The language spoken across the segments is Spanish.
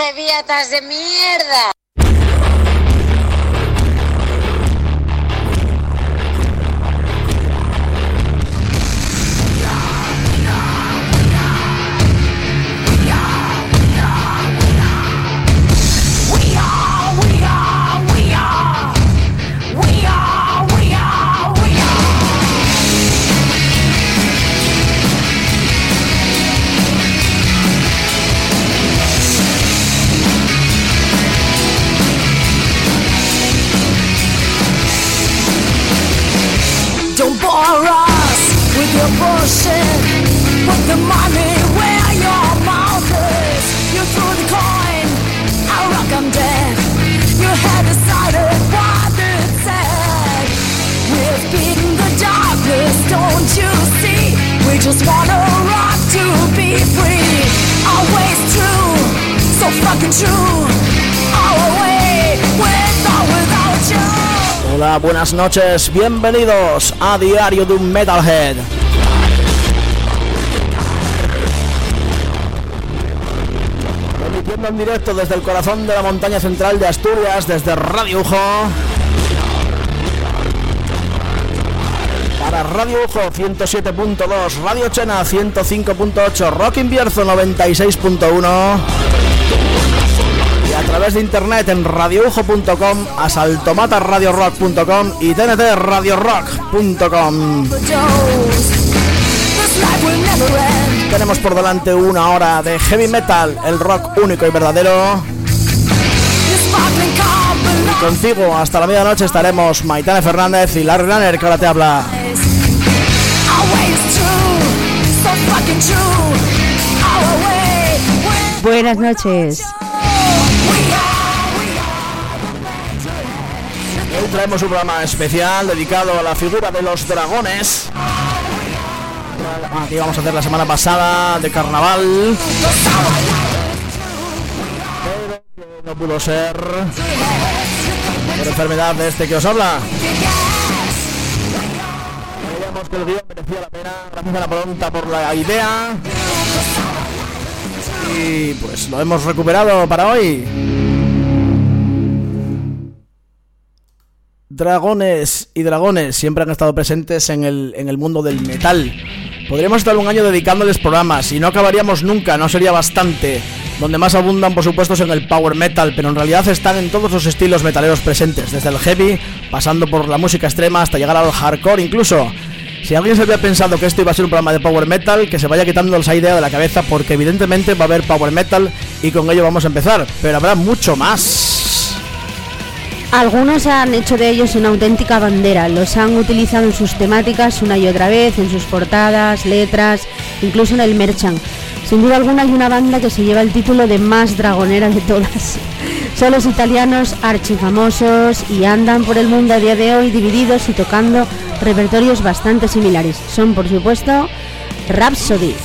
jeviatas de mierda. Buenas noches, bienvenidos a Diario de un Metalhead. Emitiendo en directo desde el corazón de la montaña central de Asturias, desde Radio Ujo. Para Radio Ujo 107.2, Radio Chena 105.8, Rock Invierzo 96.1 y a través de internet en radioujo.com, asaltomataradiorock.com y tntradiorock.com. Tenemos por delante una hora de heavy metal, el rock único y verdadero. Contigo hasta la medianoche estaremos Maitane Fernández y Larry Runner que ahora te habla. Buenas noches. Hoy traemos un programa especial dedicado a la figura de los dragones. Aquí vamos a hacer la semana pasada de carnaval. Pero no pudo ser por enfermedad de este que os habla. Creíamos que gracias a la pronta por la idea. Y pues lo hemos recuperado para hoy. Dragones y dragones siempre han estado presentes en el, en el mundo del metal. Podríamos estar un año dedicándoles programas y no acabaríamos nunca, no sería bastante. Donde más abundan, por supuesto, es en el power metal, pero en realidad están en todos los estilos metaleros presentes, desde el heavy, pasando por la música extrema hasta llegar al hardcore incluso. Si alguien se había pensado que esto iba a ser un programa de power metal, que se vaya quitando esa idea de la cabeza, porque evidentemente va a haber power metal y con ello vamos a empezar, pero habrá mucho más. Algunos han hecho de ellos una auténtica bandera, los han utilizado en sus temáticas una y otra vez, en sus portadas, letras, incluso en el merchant. Sin duda alguna hay una banda que se lleva el título de más dragonera de todas. Son los italianos archifamosos y andan por el mundo a día de hoy divididos y tocando repertorios bastante similares. Son por supuesto Rhapsody.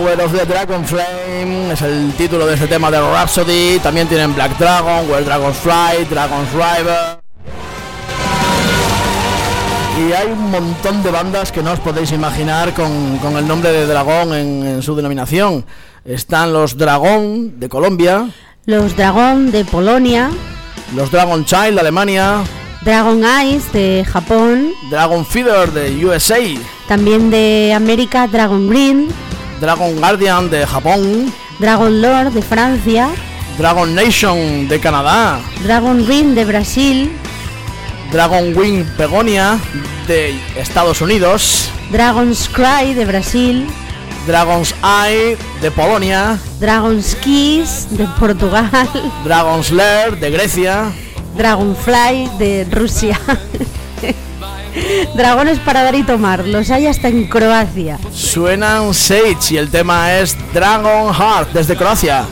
Power of the Dragon Flame es el título de este tema de Rhapsody. También tienen Black Dragon, Where Dragons Fly, Dragon's River. Y hay un montón de bandas que no os podéis imaginar con, con el nombre de dragón en, en, su denominación. Están los Dragón de Colombia. Los Dragón de Polonia. Los Dragon Child de Alemania. Dragon Eyes de Japón. Dragon Feeder de USA. También de América Dragon Green. Dragon Guardian de Japón, Dragon Lord de Francia, Dragon Nation de Canadá, Dragon Ring de Brasil, Dragon Wing Pegonia de Estados Unidos, Dragon's Cry de Brasil, Dragon's Eye de Polonia, Dragon's Kiss de Portugal, Dragon's Lair de Grecia, Dragonfly de Rusia. Dragones para dar y tomar, los hay hasta en Croacia. Suenan Sage y el tema es Dragon Heart desde Croacia.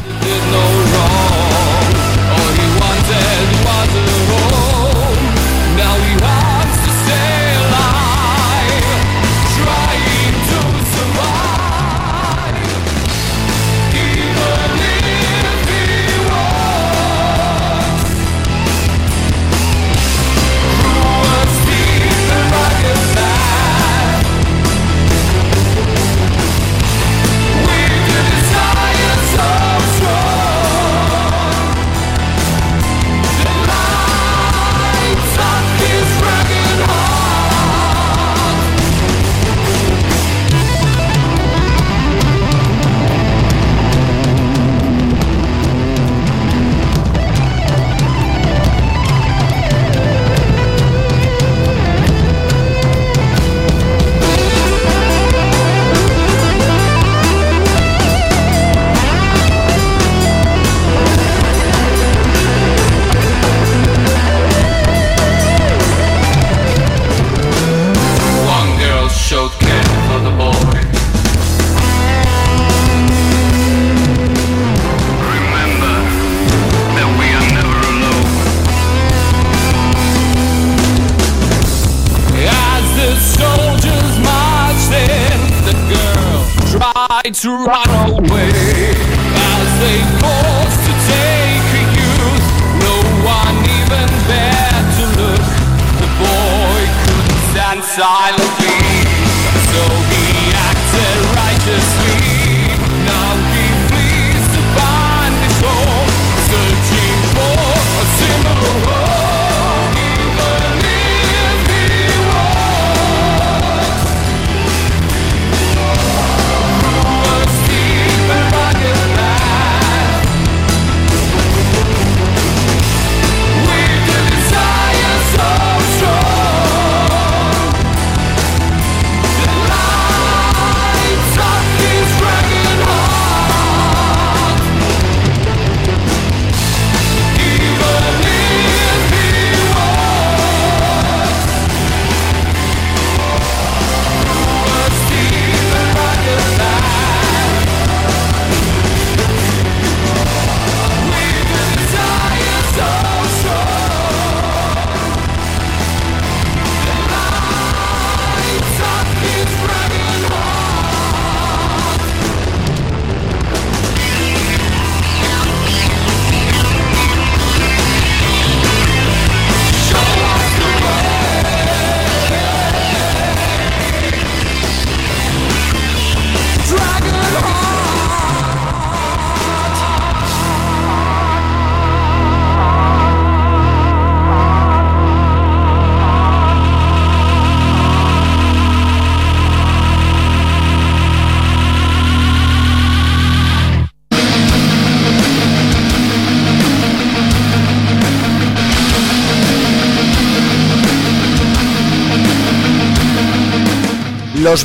silent.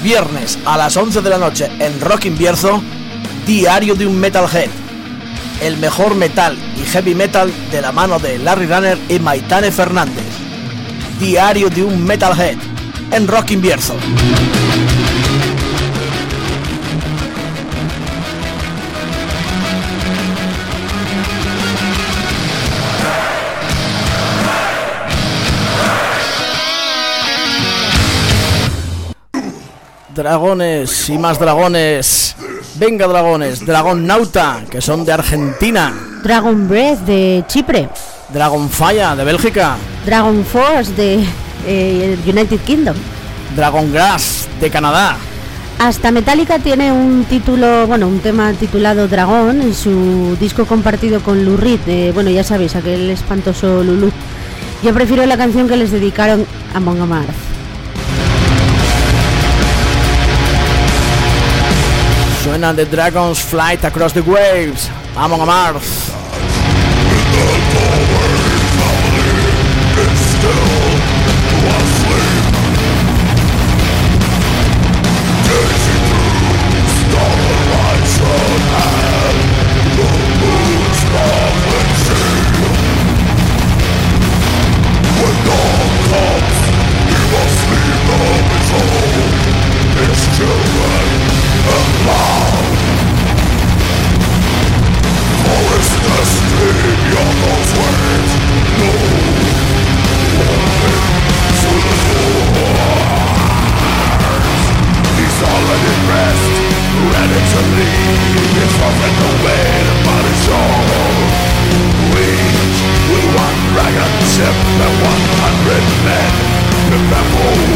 Viernes a las 11 de la noche en Rock Invierzo, Diario de un Metalhead. El mejor metal y heavy metal de la mano de Larry Runner y Maitane Fernández. Diario de un Metalhead en Rock Invierzo. Dragones y más dragones. Venga Dragones, Dragon Nauta, que son de Argentina, Dragon Breath de Chipre, Dragon Fire de Bélgica, Dragon Force de eh, United Kingdom. Dragon Grass de Canadá, Hasta Metallica tiene un título, bueno, un tema titulado Dragón en su disco compartido con Lou Reed, de, bueno, ya sabéis, aquel espantoso Lulu. Yo prefiero la canción que les dedicaron a Among Amarth. Suena The Dragon's Flight Across the Waves, Amon Amarth. the 100 men. Prepare for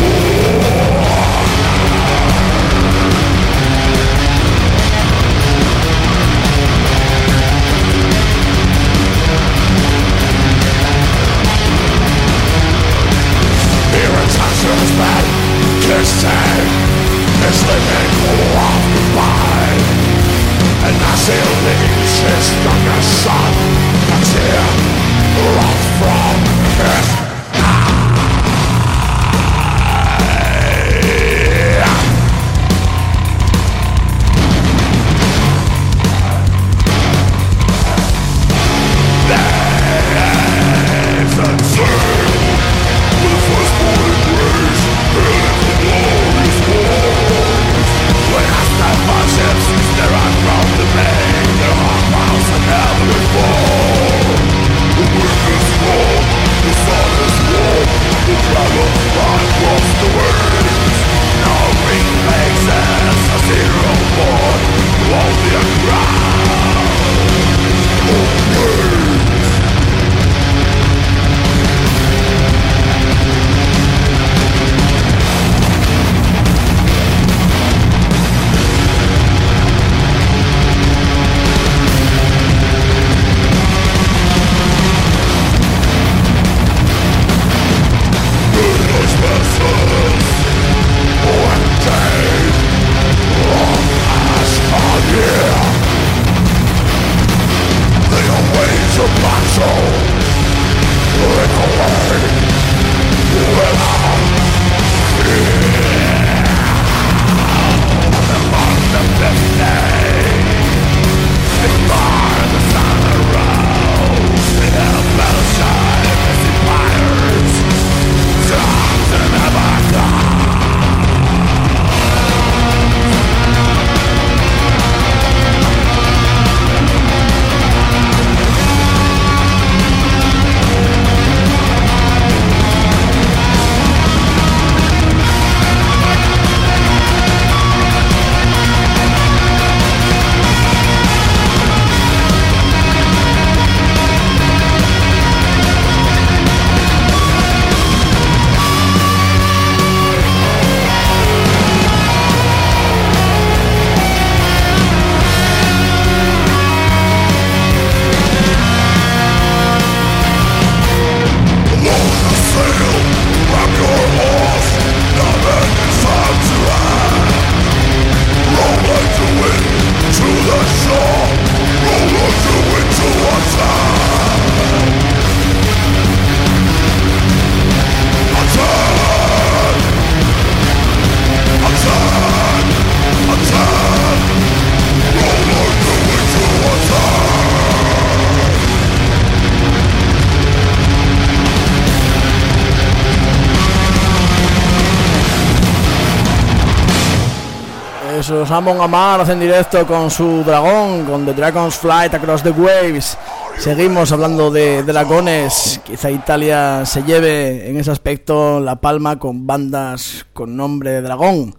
Esos Amon Amarth en directo con su dragón, con The Dragon's Flight Across the Waves. Seguimos hablando de dragones. Quizá Italia se lleve en ese aspecto la palma con bandas con nombre de dragón.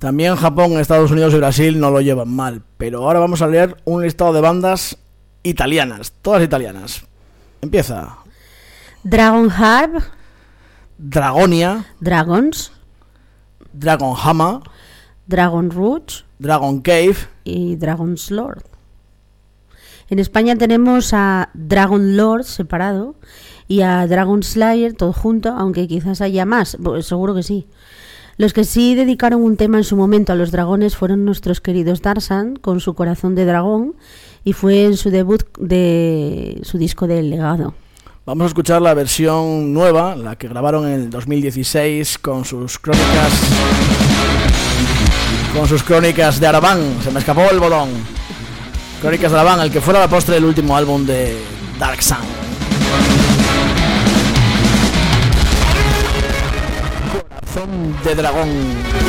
También Japón, Estados Unidos y Brasil no lo llevan mal. Pero ahora vamos a leer un listado de bandas italianas, todas italianas. Empieza Dragon Harp, Dragonia, Dragons, Dragon Hammer, Dragon Rouge Dragon Cave, y Dragon's Lord. En España tenemos a Dragon Lord separado y a Dragon Slayer todo junto, aunque quizás haya más, pues seguro que sí. Los que sí dedicaron un tema en su momento a los dragones fueron nuestros queridos Darsan con su corazón de dragón y fue en su debut de su disco del legado. Vamos a escuchar la versión nueva, la que grabaron en el 2016 con sus crónicas. Con sus crónicas de Arabán. Se me escapó el bolón. Crónicas de Arabán, el que fuera la postre del último álbum de Dark Sun. Corazón de dragón.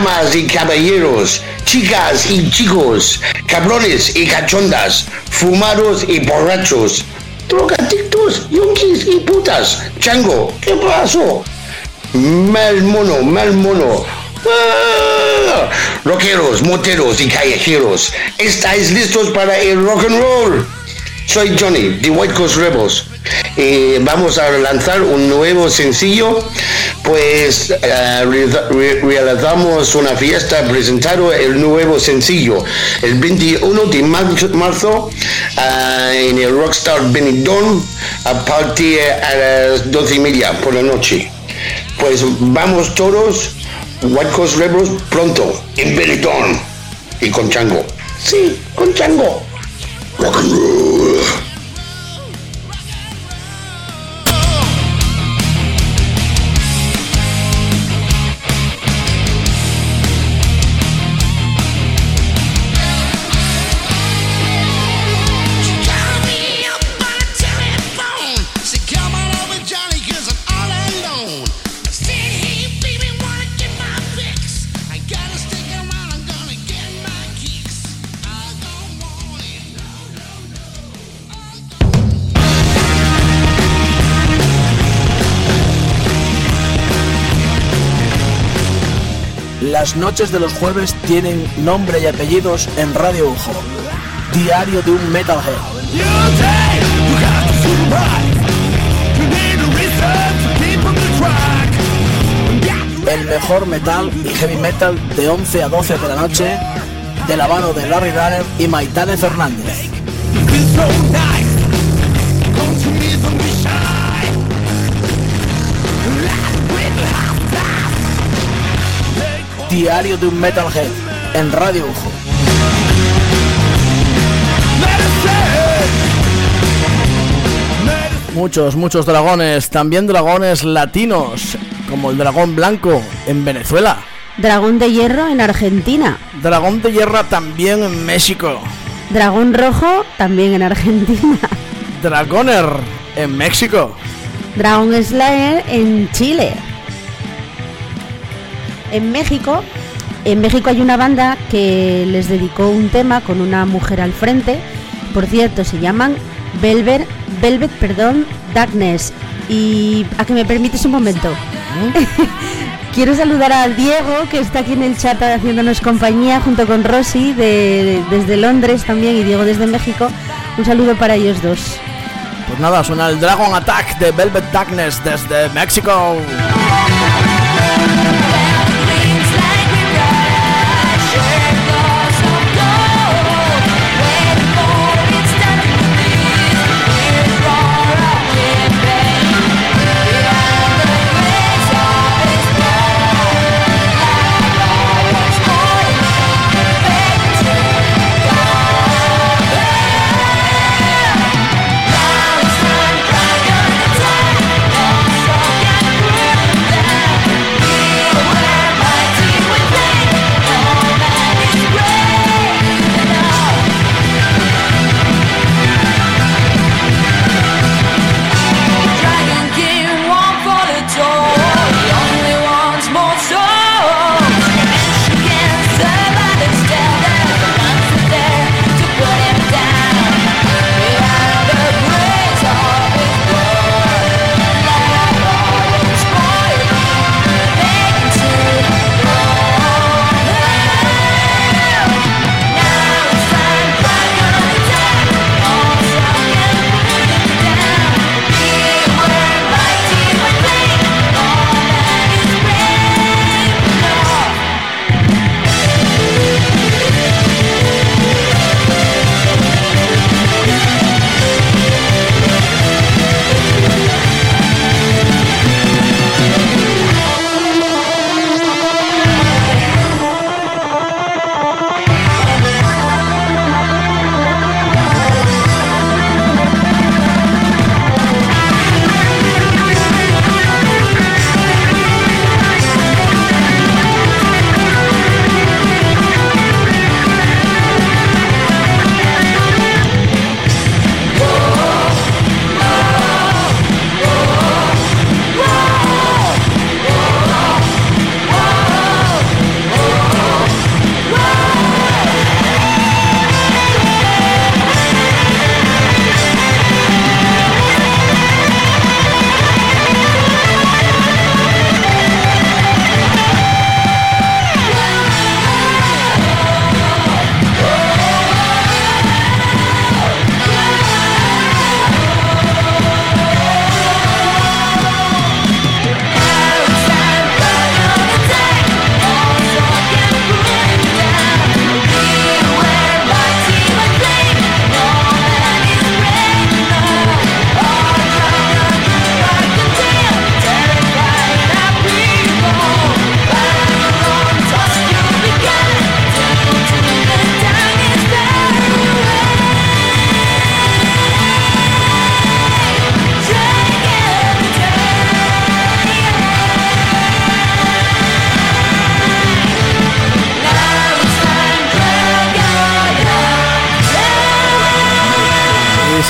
Damas y caballeros, chicas y chicos, cabrones y cachondas, fumados y borrachos, drogadictos, yonkis y putas. Chango, ¿qué pasó? Mal mono, mal mono. Ah, rockeros, moteros y callejeros, ¿estáis listos para el rock and roll? Soy Johnny, de White Coast Rebels. Eh, vamos a lanzar un nuevo sencillo, pues eh, re- re- realizamos una fiesta presentando el nuevo sencillo el 21 de mar- marzo ah, en el Rockstar Benidorm a partir a las 12 y media por la noche. Pues vamos todos, White Coast Rebels, pronto, en Benidorm y con Chango. Sí, con Chango. Rock and roll. Noches de los jueves tienen nombre y apellidos en Radio Ujo. Diario de un Metalhead. El mejor metal y heavy metal de 11 a 12 de la noche de la mano de Larry Runner y Maitane Fernández. Diario de un Metalhead en Radio Ujo. Muchos, muchos dragones, también dragones latinos, como el dragón blanco en Venezuela, Dragón de hierro en Argentina. dragón de hierra también en México, Dragón rojo también en Argentina. Dragoner en México, Dragon Slayer en Chile. En México, en México hay una banda que les dedicó un tema con una mujer al frente. Por cierto, se llaman Velvet, Velvet, perdón, Darkness. Y a que me permites un momento. Quiero saludar a Diego, que está aquí en el chat haciéndonos compañía, junto con Rosy de- desde Londres también y Diego desde México. Un saludo para ellos dos. Pues nada, suena el Dragon Attack de Velvet Darkness desde México.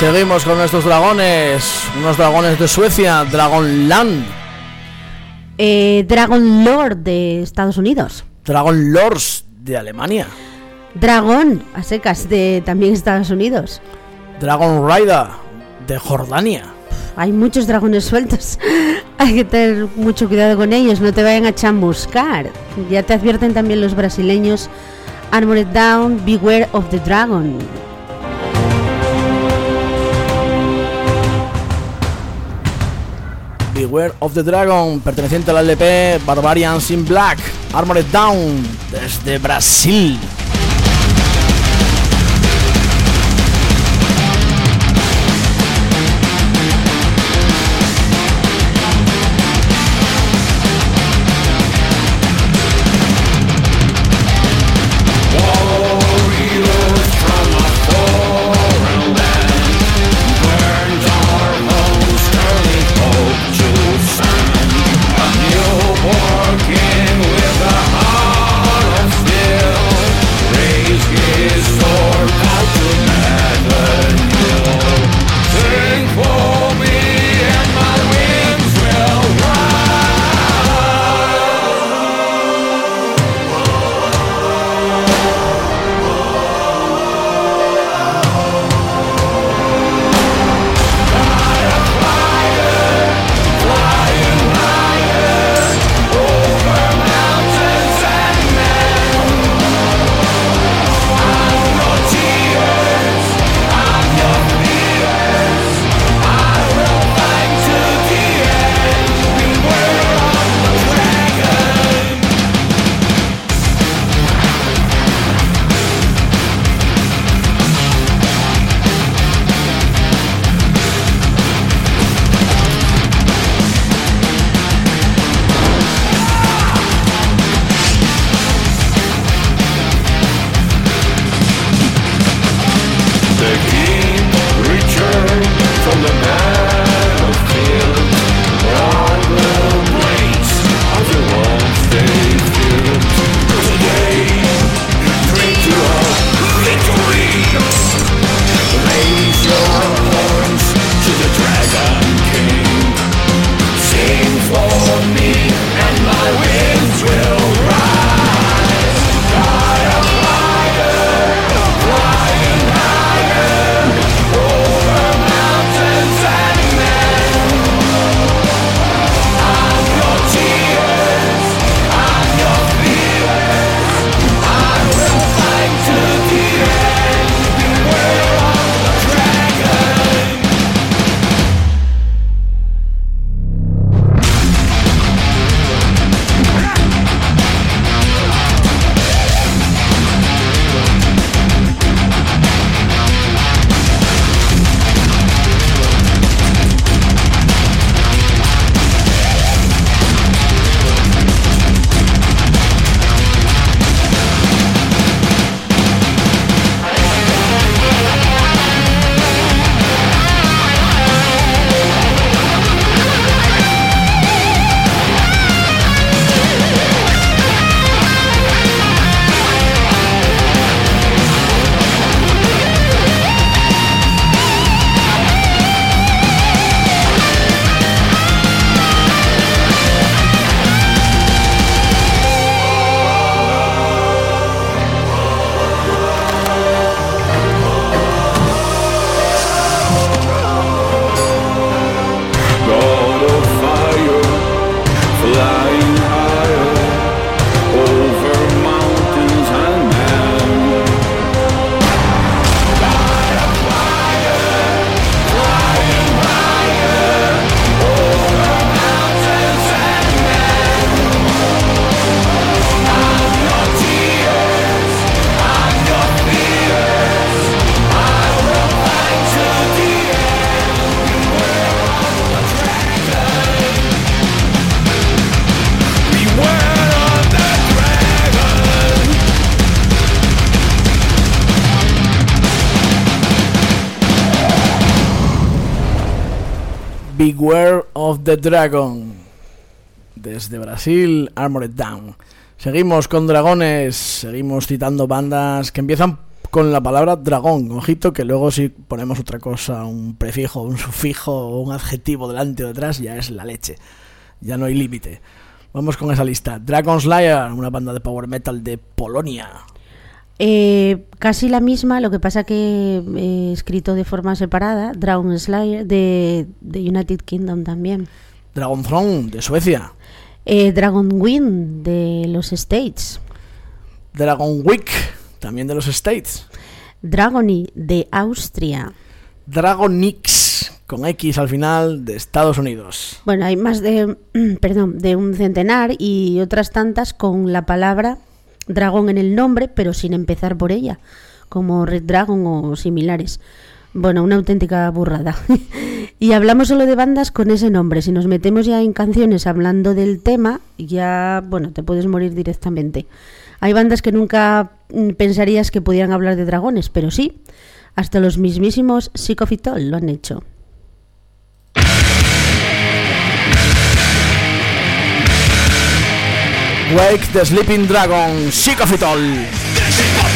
Seguimos con nuestros dragones, unos dragones de Suecia, Dragonland, Eh, Dragon Lord de Estados Unidos. Dragon Lords de Alemania, Dragón a secas de también Estados Unidos. Dragon Rider de Jordania, Hay muchos dragones sueltos. Hay que tener mucho cuidado con ellos, no te vayan a chamuscar. Ya te advierten también los brasileños. Armored Down, Beware of the Dragon. Beware of the Dragon, perteneciente al LP Barbarians in Black, Armored Down desde Brasil. The Dragon. Desde Brasil, Armored Down. Seguimos con dragones, seguimos citando bandas que empiezan con la palabra dragón. Ojito que luego si ponemos otra cosa, un prefijo, un sufijo un adjetivo delante o detrás, ya es la leche. Ya no hay límite. Vamos con esa lista. Dragon Slayer, una banda de power metal de Polonia. Eh, casi la misma, lo que pasa que he escrito de forma separada, Dragon Slayer de, de United Kingdom también. Dragon Throne de Suecia. Eh, Dragon Wind de los States. Dragon Week, también de los States. Dragony de Austria. Dragonix, con X al final, de Estados Unidos. Bueno, hay más de, perdón, de un centenar y otras tantas con la palabra dragón en el nombre, pero sin empezar por ella, como Red Dragon o similares. Bueno, una auténtica burrada. y hablamos solo de bandas con ese nombre. Si nos metemos ya en canciones hablando del tema, ya, bueno, te puedes morir directamente. Hay bandas que nunca mm, pensarías que pudieran hablar de dragones, pero sí, hasta los mismísimos Sick of It All lo han hecho. Wake the Sleeping Dragon, Sick of It All.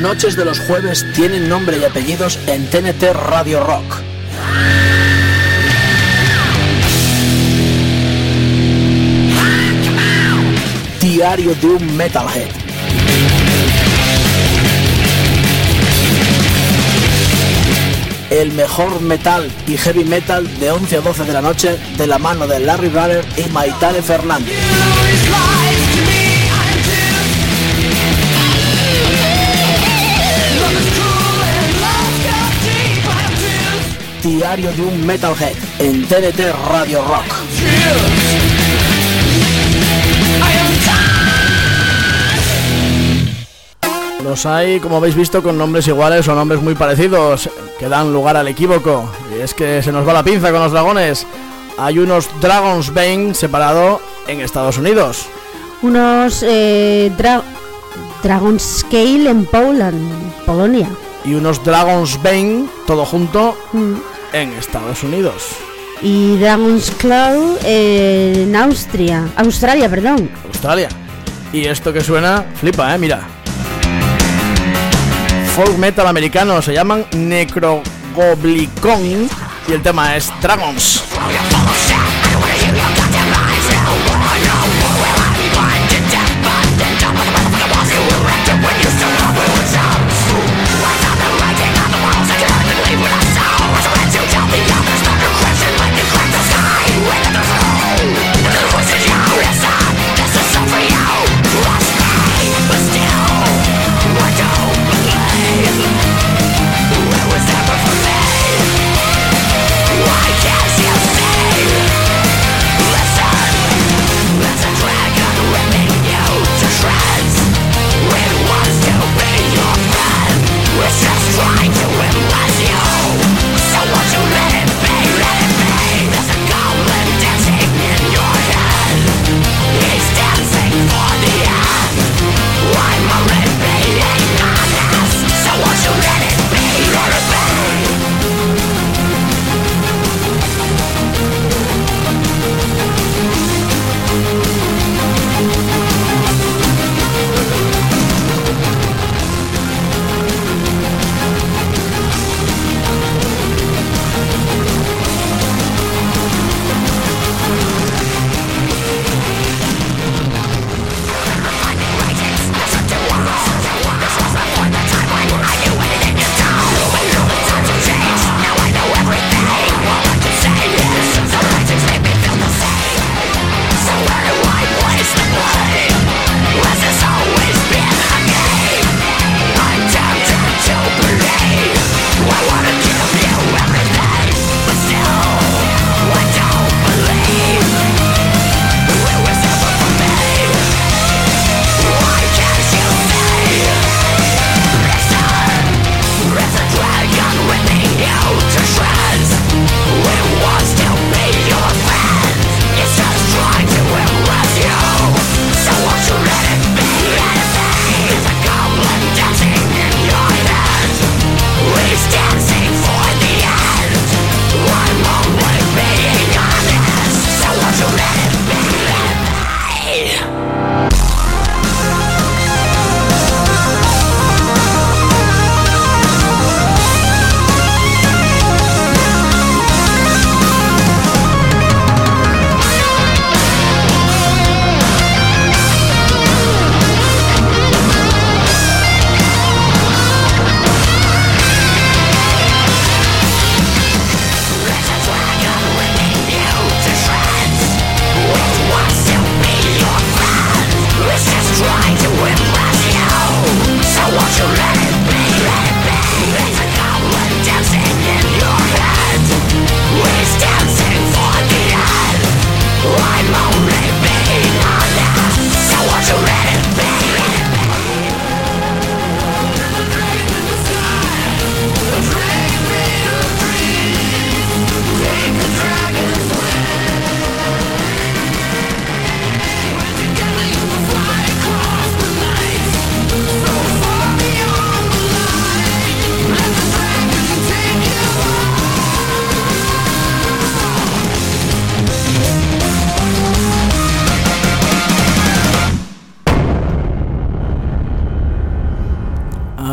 Noches de los jueves tienen nombre y apellidos en TNT Radio Rock. Diario de un Metalhead. El mejor metal y heavy metal de 11 a 12 de la noche de la mano de Larry Runner y Maitale Fernández. Diario de un Metalhead en TNT Radio Rock. Los hay, como habéis visto, con nombres iguales o nombres muy parecidos, que dan lugar al equívoco. Y es que se nos va la pinza con los dragones. Hay unos Dragon's Bane separado en Estados Unidos. Unos eh, dra- Dragon Scale en Poland, Polonia. Y unos Dragon's Bane, todo junto, Mm. En Estados Unidos. Y Dragon's Claw en Austria, Australia, perdón. Australia. Y esto que suena, flipa, eh, mira. Folk metal americano, se llaman Necrogoblicon y el tema es Dragons.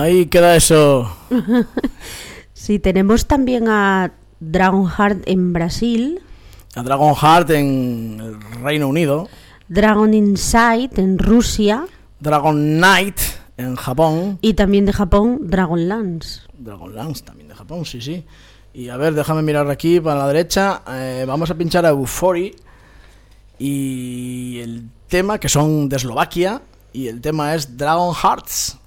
Ahí queda eso. Sí, tenemos también a Dragonheart en Brasil, A Dragon Heart en el Reino Unido. Dragon Insight en Rusia Dragon Knight en Japón. y también de Japón Dragonlance. Dragonlance también de Japón, sí, sí. Y a ver, déjame mirar aquí para la derecha. Eh, vamos a pinchar a Euphoria. Y el tema, que son de Eslovaquia. Y el tema es Dragon Hearts.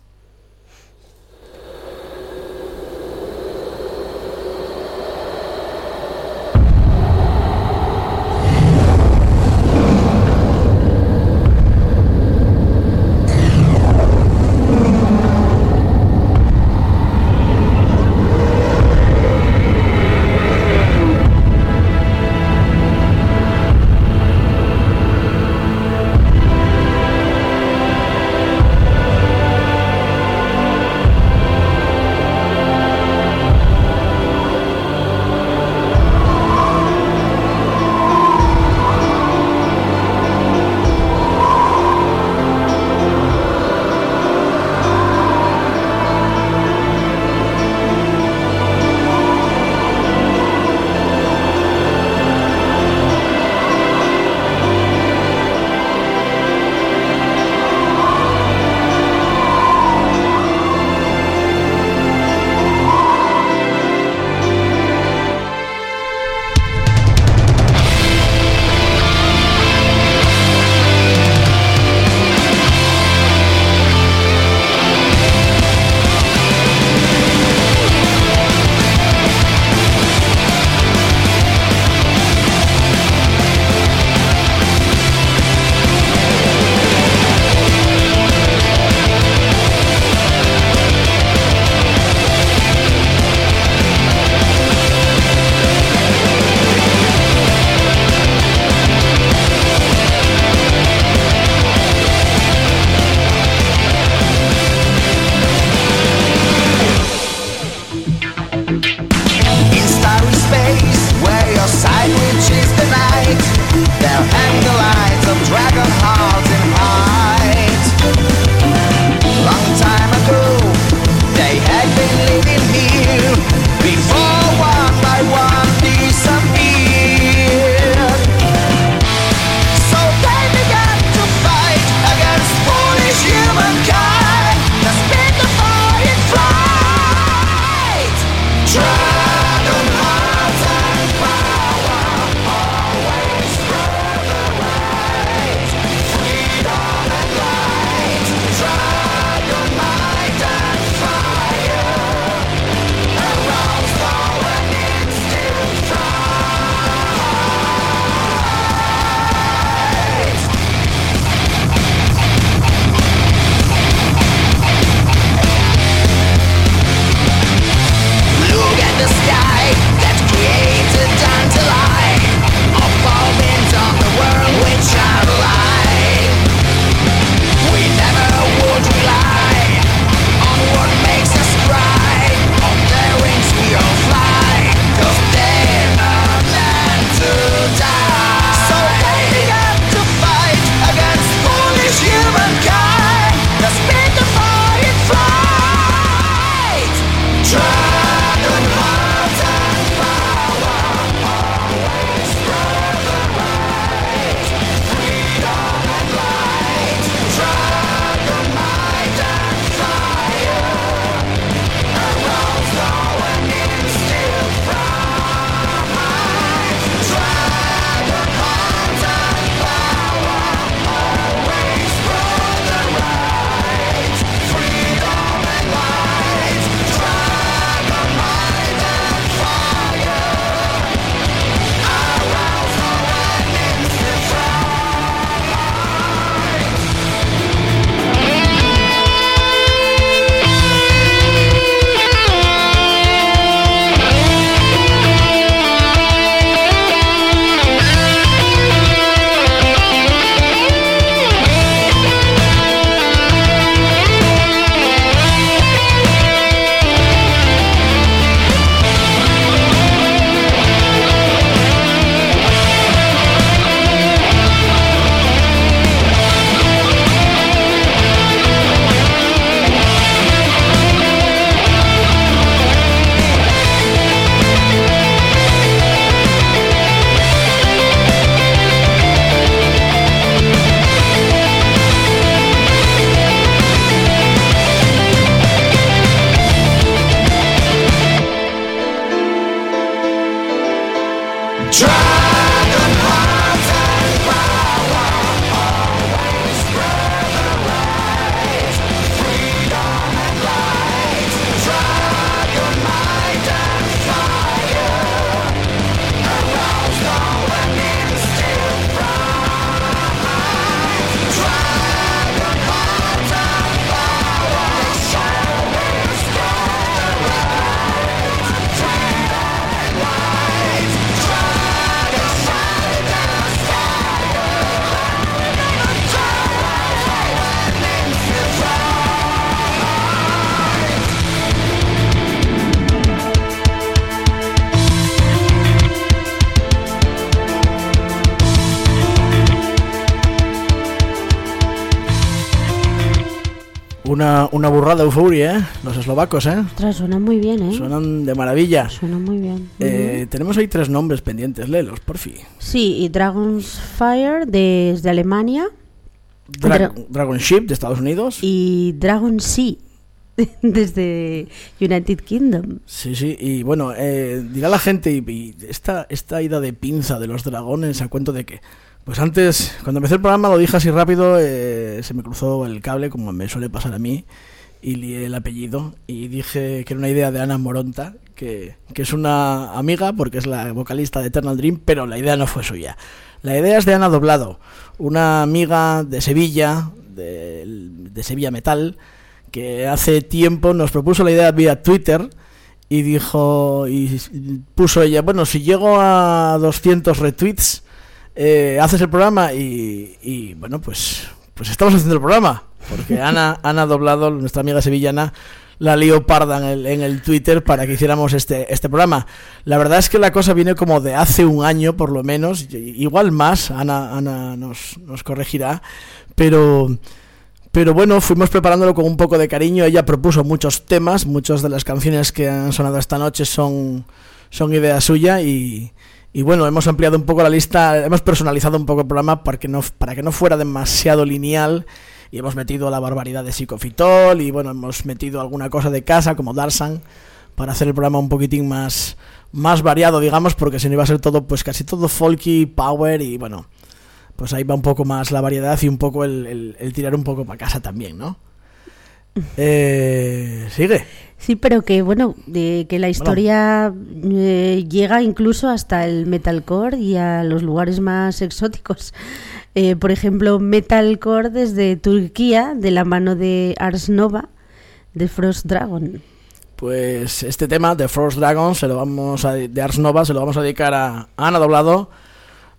Una, burrada euforia, ¿eh? Los eslovacos, ¿eh? Ostras, suena muy bien, ¿eh? Suenan de maravilla. Suena muy bien. Eh, tenemos ahí tres nombres pendientes, léelos, por fin. Sí, y Dragon's Fire desde Alemania Dra- Dra- Dragon Ship de Estados Unidos. y Dragon Sea desde United Kingdom. Sí, sí, y bueno, eh, dirá la gente, y, y esta, esta ida de pinza de los dragones, ¿a cuento de qué? Pues antes, cuando empecé el programa, lo dije así rápido, eh, se me cruzó el cable, como me suele pasar a mí, y lié el apellido, y dije que era una idea de Ana Moronta, que, que es una amiga, porque es la vocalista de Eternal Dream, pero la idea no fue suya. La idea es de Ana Doblado, una amiga de Sevilla, de, de Sevilla Metal, que hace tiempo nos propuso la idea vía Twitter y dijo y puso ella, bueno, si llego a 200 retweets, eh, haces el programa y, y, bueno, pues pues estamos haciendo el programa, porque Ana Ana Doblado, nuestra amiga sevillana, la lió parda en el, en el Twitter para que hiciéramos este, este programa. La verdad es que la cosa viene como de hace un año, por lo menos, igual más, Ana, Ana nos, nos corregirá, pero... Pero bueno, fuimos preparándolo con un poco de cariño. Ella propuso muchos temas, muchas de las canciones que han sonado esta noche son, son idea suya. Y, y bueno, hemos ampliado un poco la lista, hemos personalizado un poco el programa para que no, para que no fuera demasiado lineal y hemos metido la barbaridad de psicofitol y bueno, hemos metido alguna cosa de casa como Darsan para hacer el programa un poquitín más, más variado, digamos, porque si no iba a ser todo, pues casi todo folky, power y bueno, pues ahí va un poco más la variedad y un poco el, el- el tirar un poco para casa también, ¿no? Eh, sigue. Sí, pero que bueno, de que la historia eh, llega incluso hasta el metalcore y a los lugares más exóticos. Eh, por ejemplo, metalcore desde Turquía, de la mano de Ars Nova, de Frost Dragon. Pues este tema de Frost Dragon se lo vamos a, de Ars Nova se lo vamos a dedicar a Ana Doblado,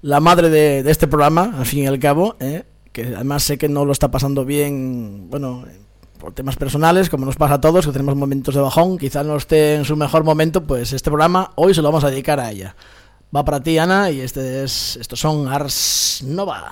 la madre de, de este programa, al fin y al cabo, ¿eh? que además sé que no lo está pasando bien, bueno, por temas personales, como nos pasa a todos, que tenemos momentos de bajón, quizás no esté en su mejor momento, pues este programa hoy se lo vamos a dedicar a ella. Va para ti, Ana, y este es, estos son Ars Nova.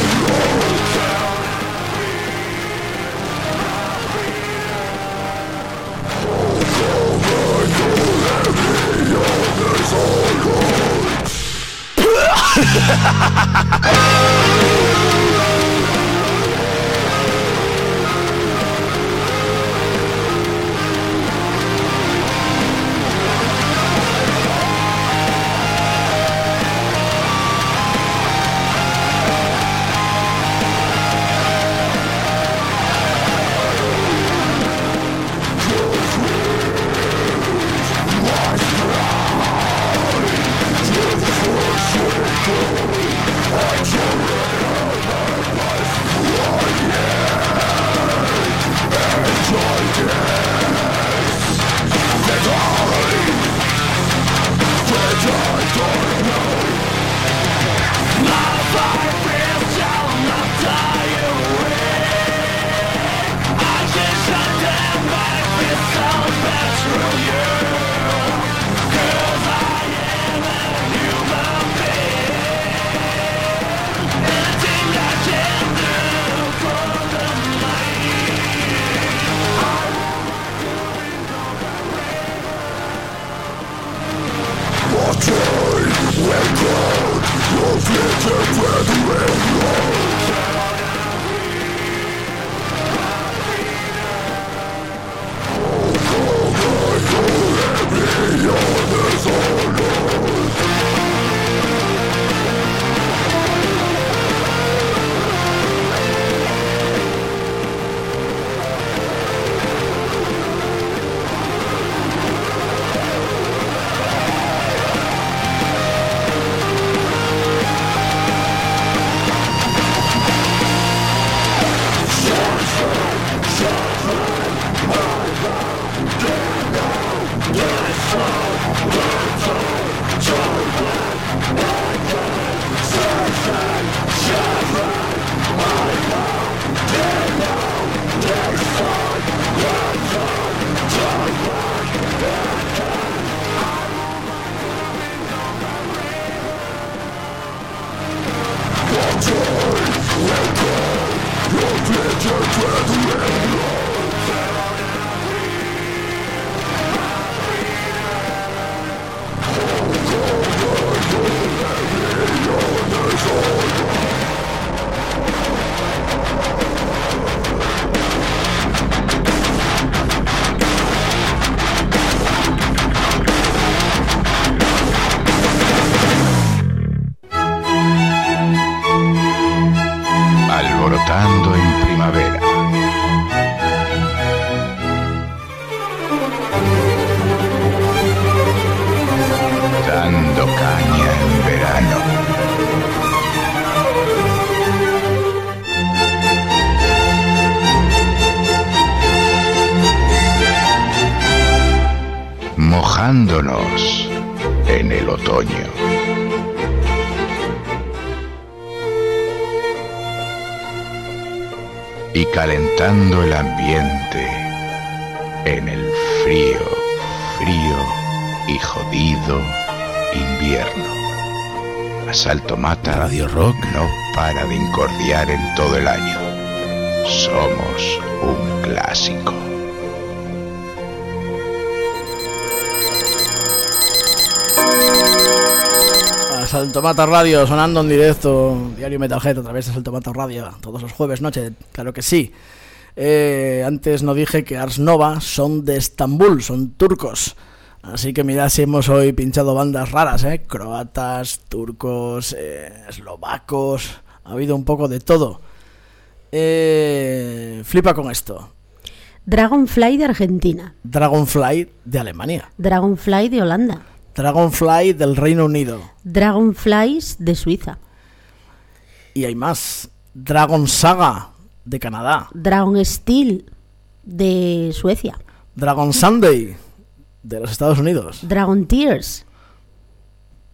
ハハハハ Not fire, die. God, your future brethren, Lord. Y calentando el ambiente en el frío, frío y jodido invierno. Asalto Mata Radio Rock no para de incordiar en todo el año. Somos un clásico. Asalto Mata Radio sonando en directo, Diario Metalhead a través de Asalto Mata Radio, todos los jueves noche, claro que sí. Eh, antes no dije que Ars Nova son de Estambul, son turcos. Así que mirad si hemos hoy pinchado bandas raras, ¿eh? Croatas, turcos, eh, eslovacos, ha habido un poco de todo. Eh, flipa con esto. Dragonfly de Argentina, Dragonfly de Alemania. Dragonfly de Holanda, Dragonfly del Reino Unido. Dragonflies de Suiza, Y hay más. Dragon Saga de Canadá. Dragon Steel de Suecia, Dragon Sunday de los Estados Unidos. Dragon Tears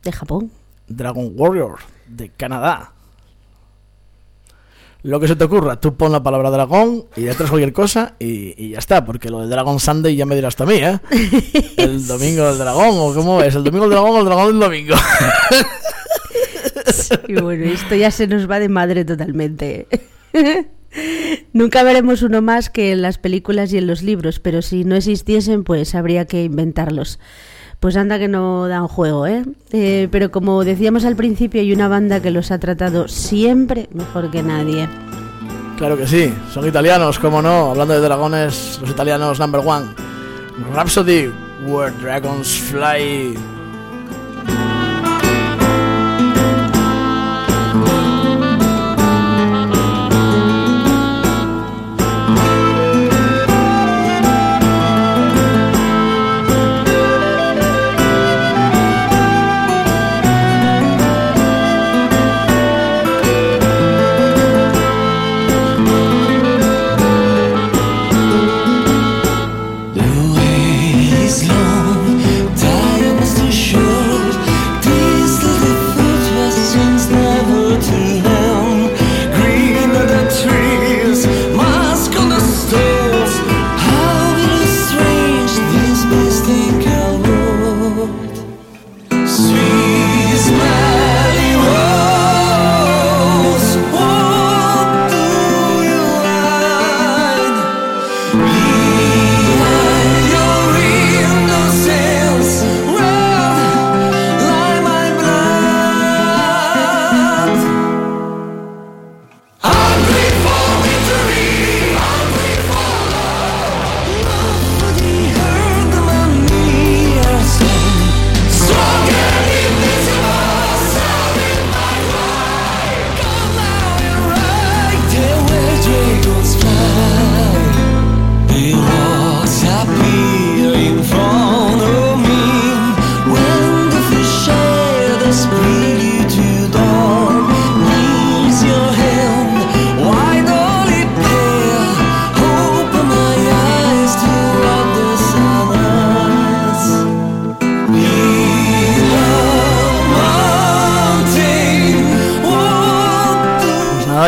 de Japón, Dragon Warrior de Canadá. Lo que se te ocurra, tú pon la palabra dragón y detrás cualquier cosa y, y ya está, porque lo del Dragon Sunday ya me dirás tú a mí, ¿eh? El domingo del dragón, o cómo es, el domingo del dragón o el dragón del domingo. Y bueno, esto ya se nos va de madre totalmente. Nunca veremos uno más que en las películas y en los libros, pero si no existiesen, pues habría que inventarlos. Pues anda que no dan juego, ¿eh? Eh, Pero como decíamos al principio, hay una banda que los ha tratado siempre mejor que nadie. Claro que sí, son italianos, cómo no, hablando de dragones, los italianos number one. Rhapsody, Where Dragons Fly.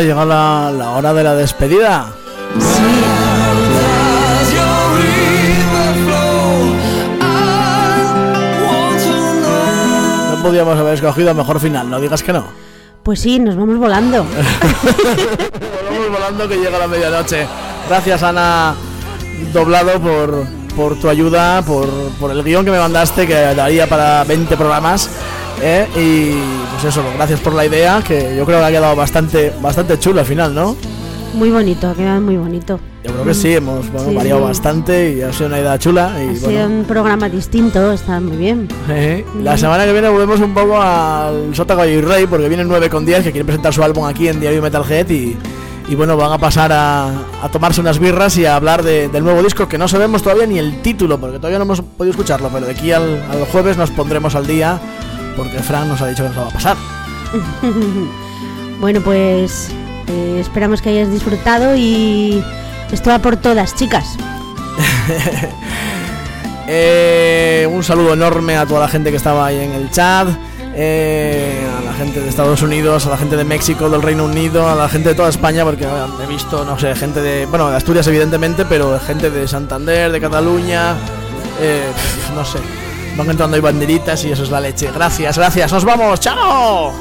Llega la, la hora de la despedida. No podíamos haber escogido mejor final, no digas que no. Pues sí, nos vamos volando. Pasamos volando que llega la medianoche. Gracias, Ana Doblado, por, por tu ayuda, por, por el guion que me mandaste, que daría para 20 programas. ¿Eh? Y pues eso, gracias por la idea, que yo creo que ha quedado bastante, bastante chulo al final, ¿no? Muy bonito, ha quedado muy bonito. Yo creo que sí, hemos bueno, Sí, variado sí. bastante y ha sido una idea chula. Y Ha bueno, sido un programa distinto, está muy bien. Eh, La semana que viene volvemos un poco al Sota Caballo y Rey porque vienen 9 con 10 que quieren presentar su álbum aquí en Diario Metalhead y, y bueno, van a pasar a, a tomarse unas birras y a hablar de- del nuevo disco que no sabemos todavía ni el título porque todavía no hemos podido escucharlo, pero de aquí al, al jueves nos pondremos al día porque Fran nos ha dicho que nos lo va a pasar. Bueno, pues eh, esperamos que hayas disfrutado y esto va por todas, chicas. Eh, un saludo enorme a toda la gente que estaba ahí en el chat. eh, a la gente de Estados Unidos, a la gente de México, del Reino Unido, a la gente de toda España, porque he visto, no sé, gente de, bueno, de Asturias evidentemente, pero gente de Santander, de Cataluña, eh, no sé, van entrando ahí banderitas y eso es la leche. Gracias, gracias, nos vamos, chao.